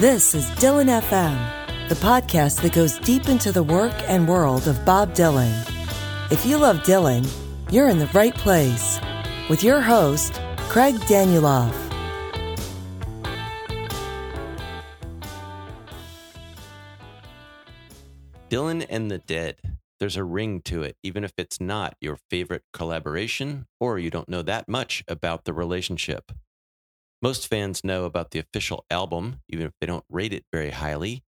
This is Dylan FM, the podcast that goes deep into the work and world of Bob Dylan. If you love Dylan, you're in the right place. With your host, Craig Danieloff. Dylan and the Dead. There's a ring to it, even if it's not your favorite collaboration or you don't know that much about the relationship. Most fans know about the official album, even if they don't rate it very highly,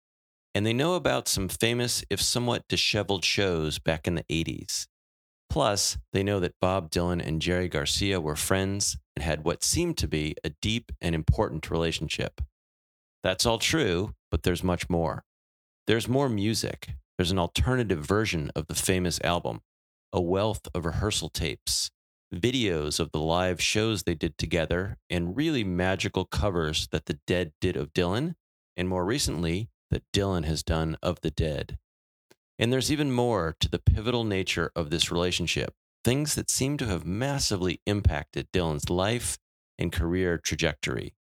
and they know about some famous, if somewhat disheveled shows back in the 80s. Plus, they know that Bob Dylan and Jerry Garcia were friends and had what seemed to be a deep and important relationship. That's all true, but there's much more. There's more music. There's an alternative version of the famous album, a wealth of rehearsal tapes, videos of the live shows they did together, and really magical covers that the Dead did of Dylan, and more recently, that Dylan has done of the Dead. And there's even more to the pivotal nature of this relationship, things that seem to have massively impacted Dylan's life and career trajectory.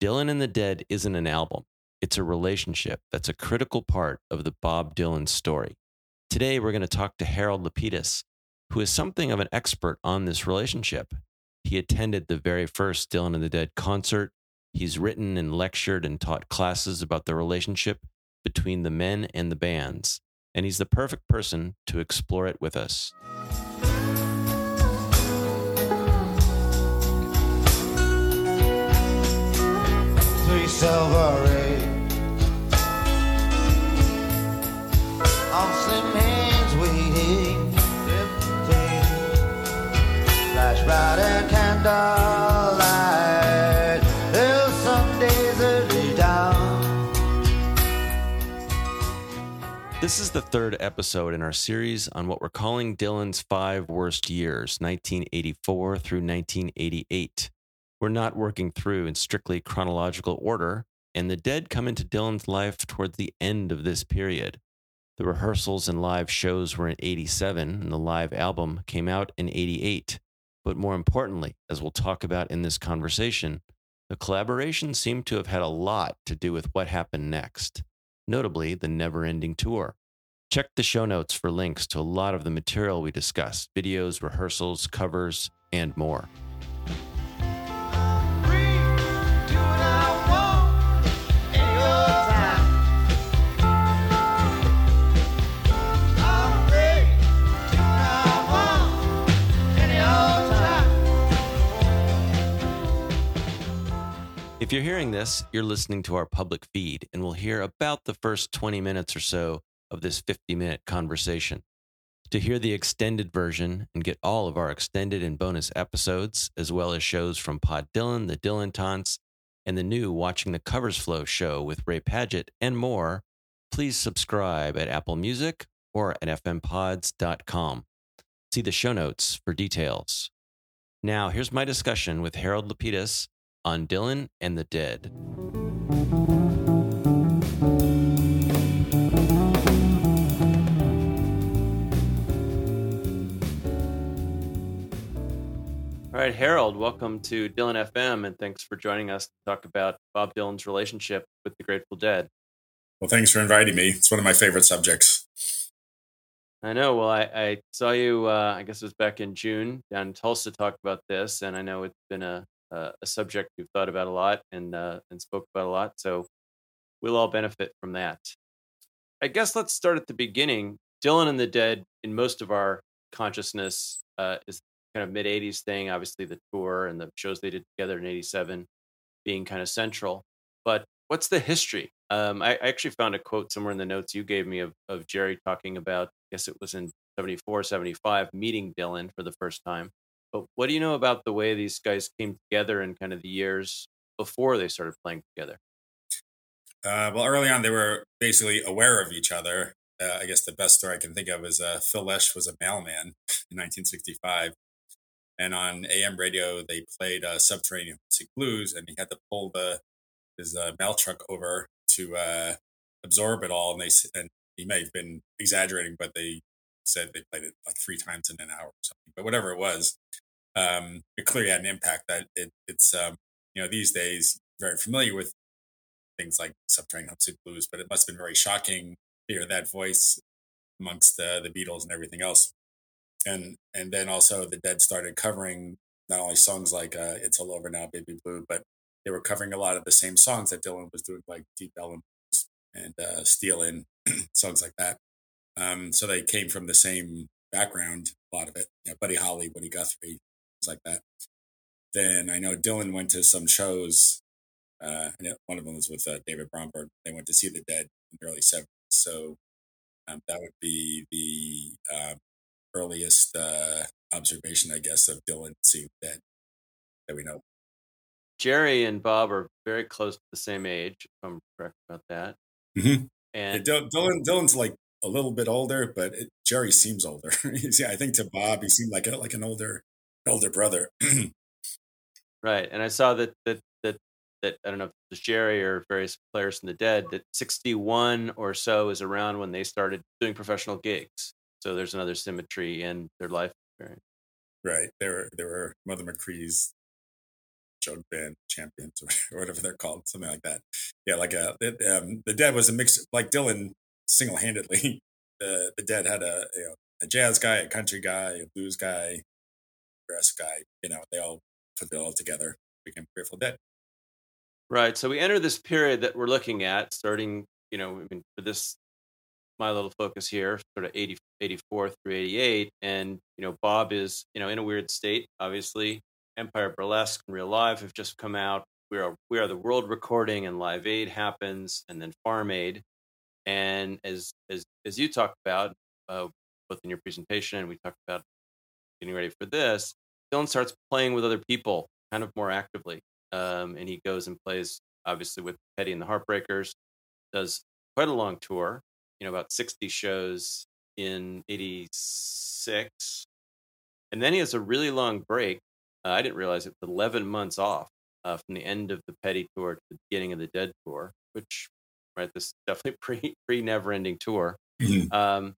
Dylan and the Dead isn't an album, it's a relationship that's a critical part of the Bob Dylan story. Today, we're going to talk to Harold Lepidus, who is something of an expert on this relationship. He attended the very first Dylan and the Dead concert. He's written and lectured and taught classes about the relationship between the men and the bands, and he's the perfect person to explore it with us. Three silver This is the third episode in our series on what we're calling Dylan's five worst years, 1984 through 1988. We're not working through in strictly chronological order, and the dead come into Dylan's life towards the end of this period. The rehearsals and live shows were in 87, and the live album came out in 88. But more importantly, as we'll talk about in this conversation, the collaboration seemed to have had a lot to do with what happened next, notably the never ending tour. Check the show notes for links to a lot of the material we discussed videos, rehearsals, covers, and more. If you're hearing this, you're listening to our public feed and will hear about the first 20 minutes or so of this 50 minute conversation. To hear the extended version and get all of our extended and bonus episodes, as well as shows from Pod Dylan, the Dylan Taunts, and the new Watching the Covers Flow show with Ray Padgett, and more, please subscribe at Apple Music or at fmpods.com. See the show notes for details. Now, here's my discussion with Harold Lepidus on Dylan and the Dead. All right, Harold, welcome to Dylan FM, and thanks for joining us to talk about Bob Dylan's relationship with the Grateful Dead. Well, thanks for inviting me. It's one of my favorite subjects. I know. Well, I, I saw you. Uh, I guess it was back in June down in Tulsa talk about this, and I know it's been a a, a subject you've thought about a lot and uh, and spoke about a lot. So we'll all benefit from that. I guess let's start at the beginning. Dylan and the Dead, in most of our consciousness, uh, is kind of mid '80s thing. Obviously, the tour and the shows they did together in '87 being kind of central. But what's the history? Um, I, I actually found a quote somewhere in the notes you gave me of, of Jerry talking about, I guess it was in 74, 75, meeting Dylan for the first time. But what do you know about the way these guys came together and kind of the years before they started playing together? Uh, well, early on, they were basically aware of each other. Uh, I guess the best story I can think of is uh, Phil Lesh was a mailman in 1965. And on AM radio, they played uh, Subterranean Music Blues, and he had to pull the his uh, mail truck over to uh, absorb it all. And they and he may have been exaggerating, but they said they played it like three times in an hour or something. But whatever it was, um, it clearly had an impact. That it, it's um, you know these days very familiar with things like Subterranean Homesick Blues, but it must have been very shocking to hear that voice amongst uh, the Beatles and everything else. And and then also the Dead started covering not only songs like uh, "It's All Over Now, Baby Blue," but they were covering a lot of the same songs that Dylan was doing, like "Deep Ellum" and uh, "Stealin'," songs like that. Um, so they came from the same background, a lot of it. Buddy Holly, Buddy Guthrie, like that. Then I know Dylan went to some shows. Uh, one of them was with uh, David Bromberg. They went to see the Dead in the early 70s. So um, that would be the um, earliest uh, observation, I guess, of Dylan seeing the Dead that we know. Jerry and Bob are very close to the same age, if I'm correct about that. Mhm. Yeah, And Dylan, Dylan, Dylan's like a little bit older, but it, Jerry seems older. Yeah, I think to Bob, he seemed like a, like an older older brother. right, and I saw that that that that I don't know if it was Jerry or various players from the Dead that 61 or so is around when they started doing professional gigs. So there's another symmetry in their life experience. right. There were they were Mother McCree's jug band champions or whatever they're called, something like that. Yeah, like a it, um, the Dead was a mix like Dylan single handedly. The the Dead had a you know a jazz guy, a country guy, a blues guy, brass guy. You know, they all put it all together, became Grateful Dead. Right. So we enter this period that we're looking at, starting, you know, I mean, for this, my little focus here, sort of 80, 84 through 88. And, you know, Bob is, you know, in a weird state, obviously. Empire Burlesque and Real Live have just come out. We are, we are the world recording and Live Aid happens and then Farm Aid. And as, as, as you talked about, uh, both in your presentation and we talked about getting ready for this, Dylan starts playing with other people kind of more actively um, and he goes and plays obviously with Petty and the Heartbreakers. Does quite a long tour, you know, about sixty shows in '86, and then he has a really long break. Uh, I didn't realize it, but eleven months off uh, from the end of the Petty tour to the beginning of the Dead tour, which right, this is definitely pre pre never ending tour. Mhm. Um,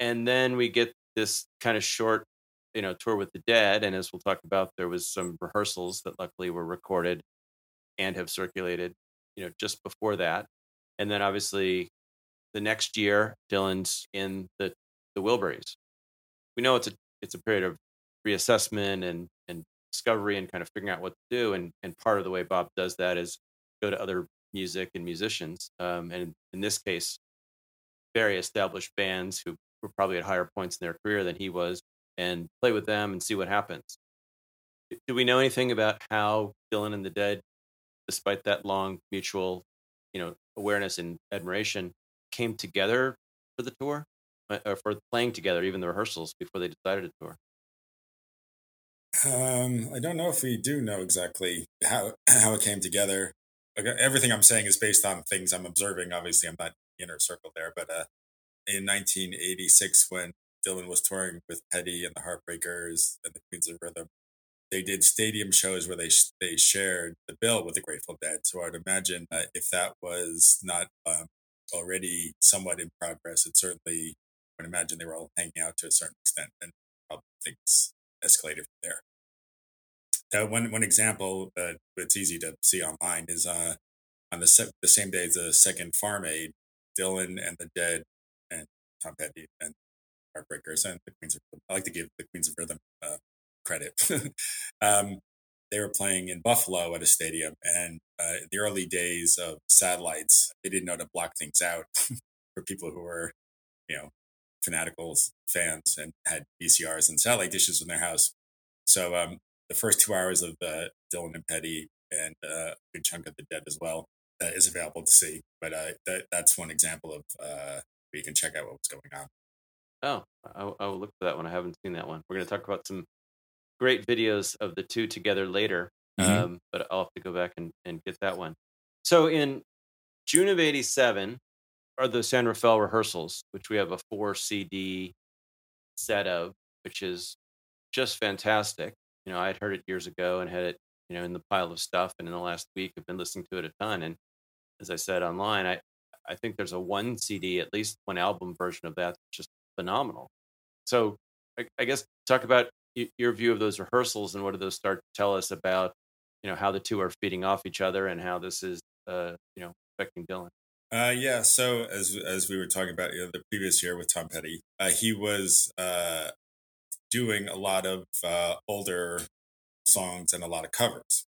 and then we get this kind of short you know tour with the dead and as we'll talk about there was some rehearsals that luckily were recorded and have circulated you know just before that. And then obviously the next year dylan's in the the wilburys. We know it's a it's a period of reassessment and and discovery and kind of figuring out what to do and and part of the way bob does that is go to other music and musicians um, and in this case very established bands who were probably at higher points in their career than he was and play with them and see what happens. Do we know anything about how Dylan and the Dead, despite that long mutual, you know, awareness and admiration, came together for the tour, Uh, or for playing together, even the rehearsals before they decided to tour? Um, I don't know if we do know exactly how how it came together. Like, everything I'm saying is based on things I'm observing. Obviously, I'm not inner circle there, but uh, in 1986, when Dylan was touring with Petty and the Heartbreakers and the Queens of Rhythm, they did stadium shows where they they shared the bill with the Grateful Dead. So I'd imagine that if that was not um, already somewhat in progress, it certainly I would imagine they were all hanging out to a certain extent, and probably things escalated from there. Uh, one one example that it's easy to see online is uh, on the se- the same day as the second Farm Aid, Dylan and the Dead and Tom Petty and Heartbreakers and the Queens of Rhythm. I like to give the Queens of Rhythm uh, credit. um, they were playing in Buffalo at a stadium, and uh, the early days of satellites, they didn't know to block things out for people who were, you know, fanatical fans and had VCRs and satellite dishes in their house. So um, the first two hours of uh, Dylan and Petty and uh, a good chunk of the Dead as well uh, is available to see. But uh, that, that's one example of uh, where you can check out what was going on. Oh, I, I will look for that one. I haven't seen that one. We're going to talk about some great videos of the two together later, Mhm. um, but I'll have to go back and, and get that one. So in June of '87 are the San Rafael rehearsals, which we have a four CD set of, which is just fantastic. You know, I had heard it years ago and had it, you know, in the pile of stuff, and in the last week I've been listening to it a ton. And as I said online, I I think there's a one CD, at least one album version of that, just phenomenal. So I, I guess talk about your view of those rehearsals and what do those start to tell us about, you know, how the two are feeding off each other and how this is, uh, you know, affecting Dylan? Uh, yeah. So as as we were talking about you know, the previous year with Tom Petty, uh, he was uh, doing a lot of uh, older songs and a lot of covers.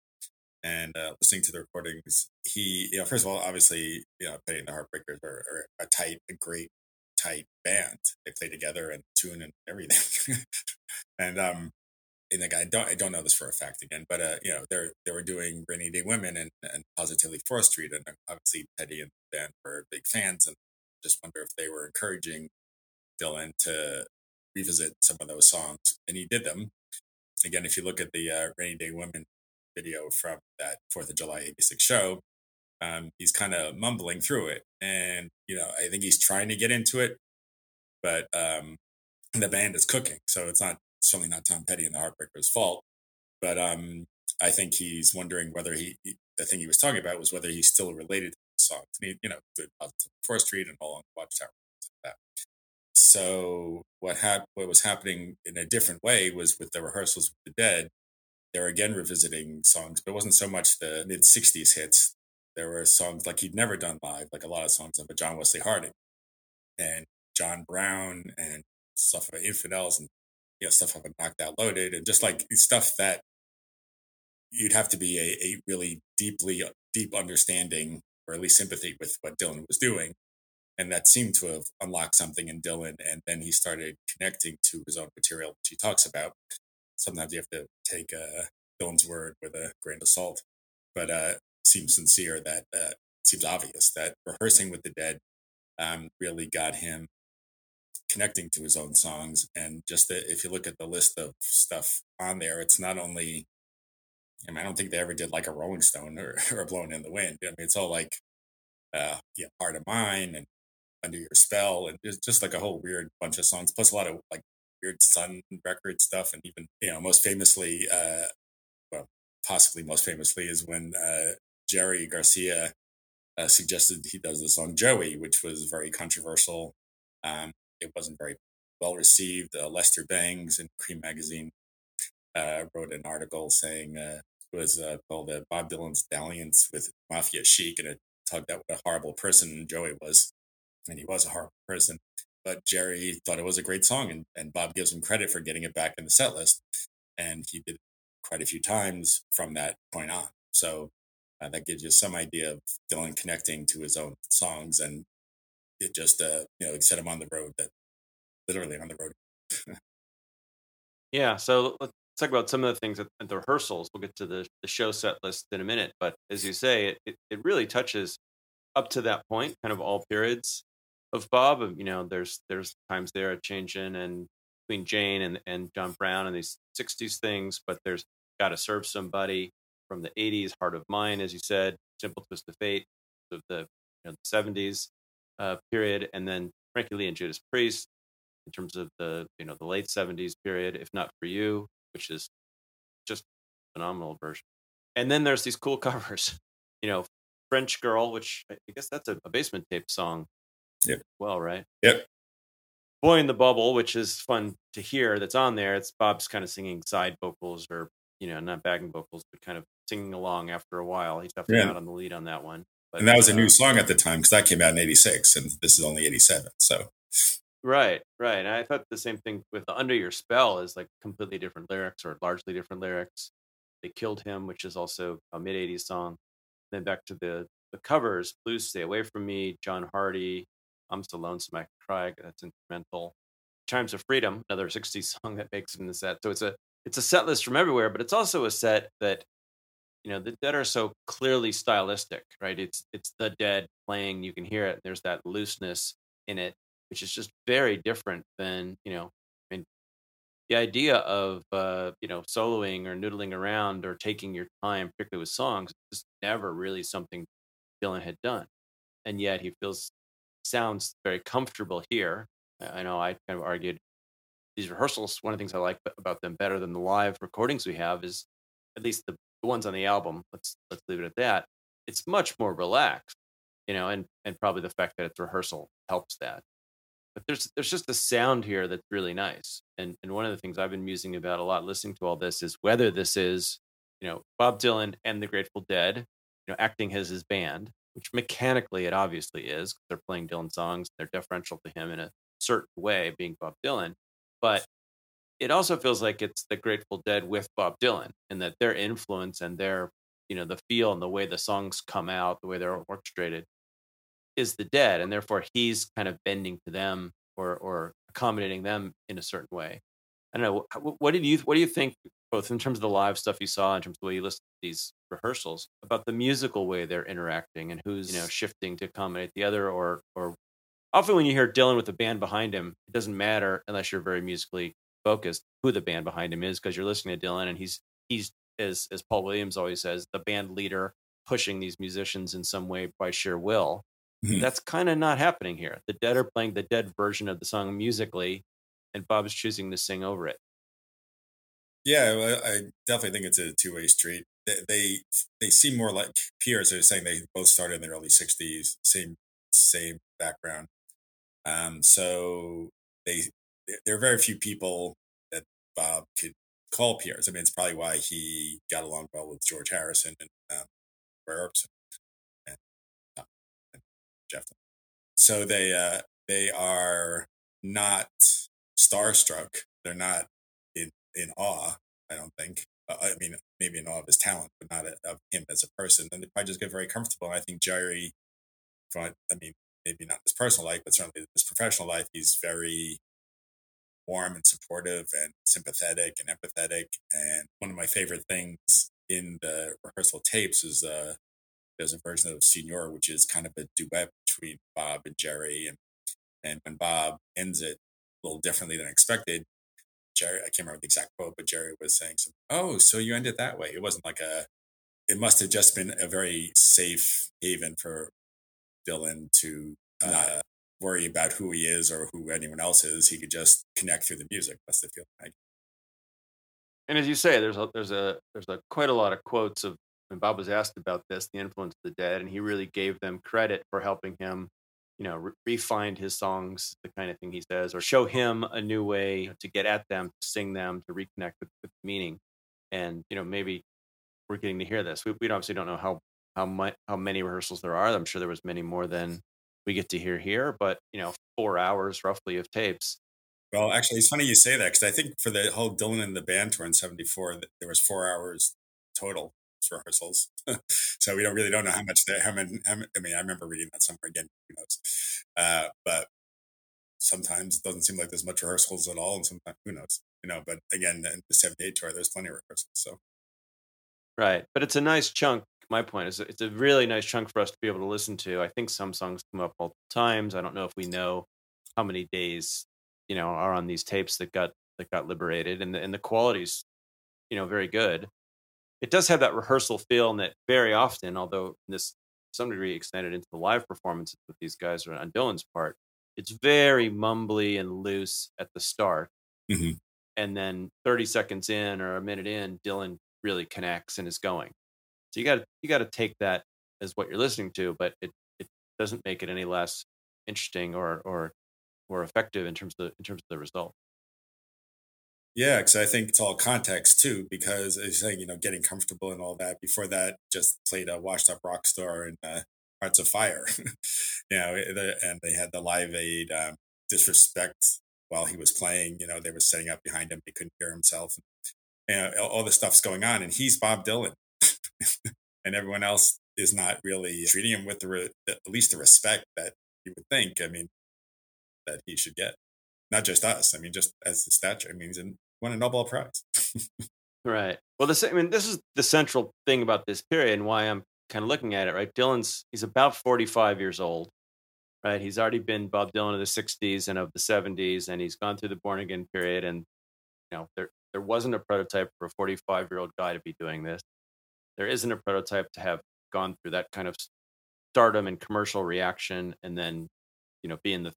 And uh, listening to the recordings, he, you know, first of all, obviously, you know, Petty and the Heartbreakers are, are a tight, a great, band. They play together and tune and everything. and um, and like I don't, I don't know this for a fact again, but uh, you know, they're they were doing Rainy Day Women and and Positively Fourth Street, and obviously Petty and the band were big fans, and just wonder if they were encouraging Dylan to revisit some of those songs, and he did them. Again, if you look at the uh, Rainy Day Women video from that Fourth of July '86 show, um, he's kind of mumbling through it, and you know, I think he's trying to get into it, but um, the band is cooking, so it's not certainly not Tom Petty and the Heartbreakers' fault. But um, I think he's wondering whether he, he, the thing he was talking about was whether he's still related to the song. And he, you know, good positive Fourth Street and all on the Watchtower. So what hap- what was happening in a different way was with the rehearsals with the Dead. They were again revisiting songs, but it wasn't so much the mid '60s hits. There were songs like he'd never done live, like a lot of songs of John Wesley Harding and John Brown and stuff about infidels and you know stuff like knocked out loaded and just like stuff that you'd have to be a, a really deeply deep understanding or at least sympathy with what Dylan was doing and that seemed to have unlocked something in Dylan. And then he started connecting to his own material, which he talks about. Sometimes you have to take uh, Dylan's word with a grain of salt, but uh, seems sincere that uh, seems obvious that rehearsing with the dead um, really got him connecting to his own songs. And just if you look at the list of stuff on there, it's not only I mean, I don't think they ever did like a Rolling Stone or, or Blowing in the Wind. I mean, it's all like, uh, yeah, Heart of Mine and under your spell and just like a whole weird bunch of songs plus a lot of like weird sun record stuff and even you know most famously uh well possibly most famously is when uh jerry garcia uh, suggested he does the song joey which was very controversial um it wasn't very well received uh, lester bangs in Creem magazine uh wrote an article saying uh it was uh, called uh, bob dylan's dalliance with mafia chic and it talked about what a horrible person joey was and he was a horrible person. But Jerry thought it was a great song, and, and Bob gives him credit for getting it back in the set list. And he did quite a few times from that point on. So uh, that gives you some idea of Dylan connecting to his own songs, and it just uh, you know set him on the road that literally on the road. yeah. So let's talk about some of the things at, the rehearsals. We'll get to the, the show set list in a minute, but as you say, it, it, it really touches up to that point, kind of all periods of Bob. You know, there's there's times there a change in and between Jane and and John Brown and these '60s things, but there's got to serve somebody from the '80s, Heart of Mine, as you said, Simple Twist of Fate of the, you know, the '70s uh, period, and then Frankie Lee and Judas Priest in terms of the you know the late '70s period. If not for you, which is just phenomenal version. And then there's these cool covers, you know, French Girl, which I guess that's a, a basement tape song Yep. Well, right. Yep. Boy in the Bubble, which is fun to hear that's on there. It's Bob's kind of singing side vocals or, you know, not backing vocals, but kind of singing along after a while. He's definitely Yeah. not on the lead on that one. But, and that was a uh, new song at the time because that came out in '86, and this is only '87. So Right, right. And I thought the same thing with Under Your Spell is like completely different lyrics or largely different lyrics. They Killed Him, which is also a mid 80s song. Then back to the, the covers Blues Stay Away From Me, John Hardy, I'm So Lonesome I Could Cry, that's instrumental. Chimes of Freedom, another 60s song that makes it in the set. So it's a it's a set list from everywhere, but it's also a set that you know the dead are so clearly stylistic right? It's it's the dead playing you can hear it there's that looseness in it which is just very different than you know i mean the idea of uh you know soloing or noodling around or taking your time particularly with songs is never really something dylan had done. And yet he feels sounds very comfortable here. I I know i kind of argued these rehearsals one of the things i like about them better than the live recordings we have is at least the the ones on the album let's let's leave it at that it's much more relaxed you know and and probably the fact that it's rehearsal helps that but there's there's just a sound here that's really nice and and one of the things i've been musing about a lot listening to all this is whether this is you know bob dylan and the grateful dead you know acting as his band which mechanically it obviously is. They're playing Dylan songs. They're deferential to him in a certain way, being Bob Dylan. But it also feels like it's the Grateful Dead with Bob Dylan, and that their influence and their, you know, the feel and the way the songs come out, the way they're orchestrated, is the Dead, and therefore he's kind of bending to them or or accommodating them in a certain way. I don't know. What, what did you What do you think, both in terms of the live stuff you saw, in terms of the way you listened to these rehearsals, about the musical way they're interacting and who's you know shifting to accommodate the other, or or often when you hear Dylan with the band behind him, it doesn't matter unless you're very musically focused who the band behind him is because you're listening to Dylan and he's he's as as Paul Williams always says, the band leader pushing these musicians in some way by sheer will. Mhm. That's kind of not happening here. The Dead are playing the Dead version of the song musically, and Bob's choosing to sing over it. Yeah, well, I definitely think it's a two way street. They, they they seem more like peers. They're saying they both started in the early '60s, same same background. Um, so they there are very few people that Bob could call peers. I mean, it's probably why he got along well with George Harrison and um, Roy Orbison and, uh, and Jeff. So they uh, they are not starstruck. They're not in in awe. I don't think. Uh, I mean, maybe in awe of his talent, but not of him as a person. And they probably just get very comfortable. And I think Jerry, from I mean, maybe not his personal life, but certainly his professional life, he's very warm and supportive and sympathetic and empathetic. And one of my favorite things in the rehearsal tapes is uh, there's a version of Senor, which is kind of a duet between Bob and Jerry. And and when Bob ends it a little differently than expected, Jerry, I can't remember the exact quote, but Jerry was saying, something, "Oh, so you ended that way." It wasn't like a. It must have just been a very safe haven for Dylan to not worry about who he is or who anyone else is. He could just connect through the music. That's the feeling. I And as you say, there's a there's a there's a quite a lot of quotes of when Bob was asked about this, the influence of the Dead, and he really gave them credit for helping him, you know, re- refine his songs, the kind of thing he says, or show him a new way to get at them, to sing them, to reconnect with, with meaning. And you know, maybe we're getting to hear this. We, we obviously don't know how how much how many rehearsals there are. I'm sure there was many more than we get to hear here, but you know, four hours roughly of tapes. Well, actually, it's funny you say that because I think for the whole Dylan and the band tour in '74, there was four hours total rehearsals. so we don't really don't know how much they how many. How, many- I mean, I remember reading that somewhere again. Who knows? Uh, but sometimes it doesn't seem like there's much rehearsals at all, and sometimes who knows? You know. But again, in the '78 tour, there's plenty of rehearsals. So Right. But it's a nice chunk. My point is, it's a really nice chunk for us to be able to listen to. I think some songs come up multiple times. I don't know if we know how many days, you know, are on these tapes that got that got liberated, and the and the quality's, you know, very good. It does have that rehearsal feel, and that very often, although this to some degree extended into the live performances with these guys on Dylan's part, it's very mumbly and loose at the start, Mhm. and then 30 seconds in or a minute in, Dylan really connects and is going. So you got you got to take that as what you're listening to, but it it doesn't make it any less interesting or or or effective in terms of the, in terms of the result. Yeah, because I think it's all context too. Because as you're saying, you know, getting comfortable and all that. Before that, just played a washed up rock star in uh, Hearts of Fire. you know, and they had the Live Aid um, disrespect while he was playing. You know, they were setting up behind him; he couldn't hear himself. And, all- all this stuff's going on, and he's Bob Dylan, and everyone else is not really treating him with the re- at least the respect that you would think. I mean, that he should get not just us. I mean, just as the stature. I mean, he's won a Nobel Prize. Right. Well, same. I mean, this is the central thing about this period and why I'm kind of looking at it. Right. Dylan's he's about 45 years old. Right. He's already been Bob Dylan of the 60s and of the 70s, and he's gone through the born again period. And you know, there there wasn't a prototype for a 45 year old guy to be doing this. There isn't a prototype to have gone through that kind of stardom and commercial reaction, and then you know, be in the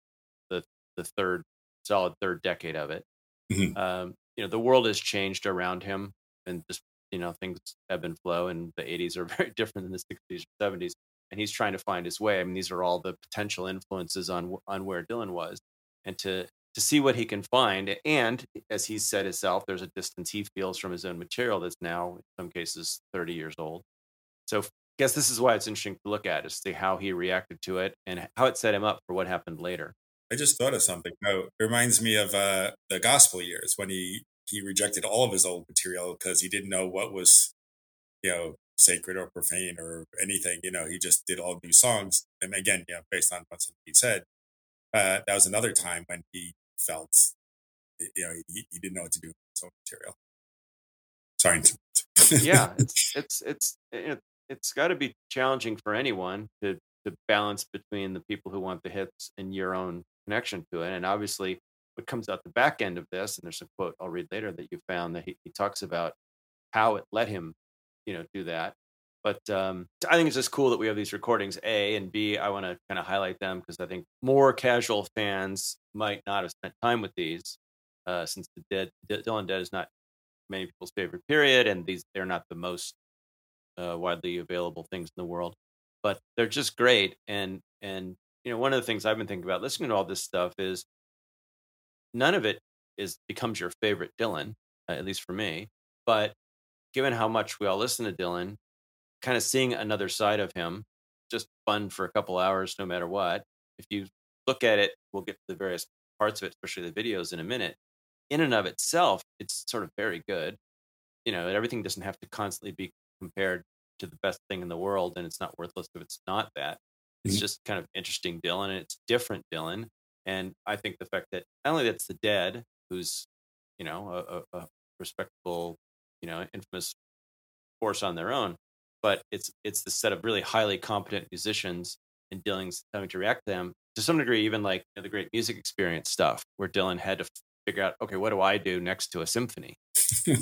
the the third solid third decade of it. Mhm. Um, you know, the world has changed around him, and just you know, things ebb and flow. And the 80s are very different than the 60s or 70s. And he's trying to find his way. I mean, these are all the potential influences on on where Dylan was, and to to see what he can find. And as he said himself, there's a distance he feels from his own material that's now, in some cases, 30 years old. So I guess this is why it's interesting to look at is see how he reacted to it and how it set him up for what happened later. I just thought of something. Oh, it reminds me of uh, the gospel years when he he rejected all of his old material because he didn't know what was, you know, sacred or profane or anything. You know, he just did all new songs. And again, you know, based on what somebody said, uh, that was another time when he felt, you know, you, he didn't know what to do with own material. Sorry. yeah, it's it's it's it, it's got to be challenging for anyone to to balance between the people who want the hits and your own connection to it. And obviously, what comes out the back end of this, and there's a quote I'll read later that you found that he, he talks about how it let him, you know, do that. But um, I think it's just cool that we have these recordings. A and B, I want to kind of highlight them because I think more casual fans might not have spent time with these, uh, since the Dead Dylan Dead is not many people's favorite period, and these they're not the most uh, widely available things in the world, but they're just great. And and you know, one of the things I've been thinking about listening to all this stuff is none of it is becomes your favorite Dylan, uh, at least for me. But given how much we all listen to Dylan, kind of seeing another side of him, just fun for a couple hours, no matter what. If you look at it, we'll get to the various parts of it, especially the videos in a minute. In and of itself, it's sort of very good. You know, everything doesn't have to constantly be compared to the best thing in the world, and it's not worthless if it's not that. It's Mhm. just kind of interesting Dylan, and it's different Dylan. And I think the fact that not only that's the dead, who's you know a, a, a respectable, you know, infamous force on their own, but it's it's the set of really highly competent musicians and Dylan's having to react to them to some degree, even like you know, the great music experience stuff, where Dylan had to figure out, okay, what do I do next to a symphony?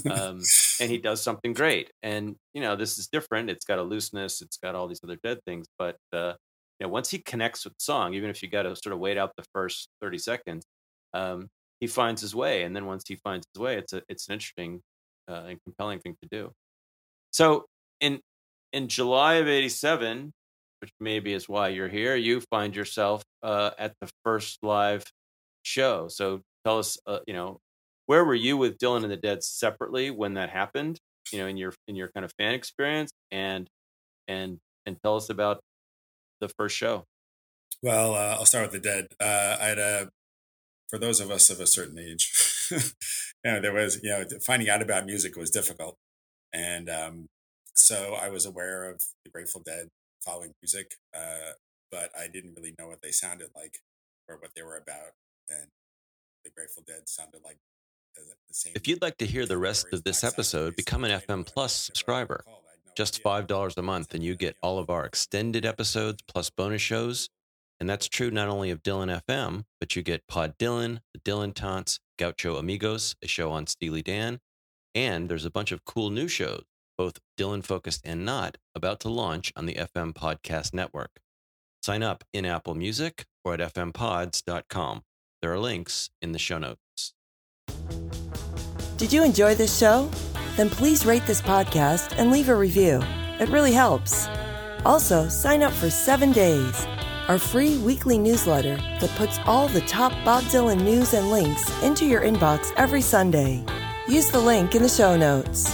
um, and he does something great. And you know, this is different. It's got a looseness. It's got all these other dead things. But uh, you know, once he connects with the song, even if you got to sort of wait out the first thirty seconds, um, he finds his way. And then once he finds his way, it's a it's an interesting uh, and compelling thing to do. So in in July of '87, which maybe is why you're here, you find yourself uh, at the first live show. So tell us, uh, you know, where were you with Dylan and the Dead separately when that happened? You know, in your in your kind of fan experience, and and and tell us about the first show. Well, uh, I'll start with the dead. Uh, I had a, for those of us of a certain age, you know, there was, you know, finding out about music was difficult. And um, so I was aware of the Grateful Dead following music, uh, but I didn't really know what they sounded like or what they were about. And the Grateful Dead sounded like the, the same. If you'd like to hear the rest of this episode, become an FM Plus subscriber. Just $5 a month, and you get all of our extended episodes plus bonus shows. And that's true not only of Dylan FM, but you get Pod Dylan, the Dylan Taunts, Gaucho Amigos, a show on Steely Dan, and there's a bunch of cool new shows, both Dylan focused and not, about to launch on the FM Podcast Network. Sign up in Apple Music or at fmpods.com. There are links in the show notes. Did you enjoy this show? Then please rate this podcast and leave a review. It really helps. Also, sign up for Seven Days, our free weekly newsletter that puts all the top Bob Dylan news and links into your inbox every Sunday. Use the link in the show notes.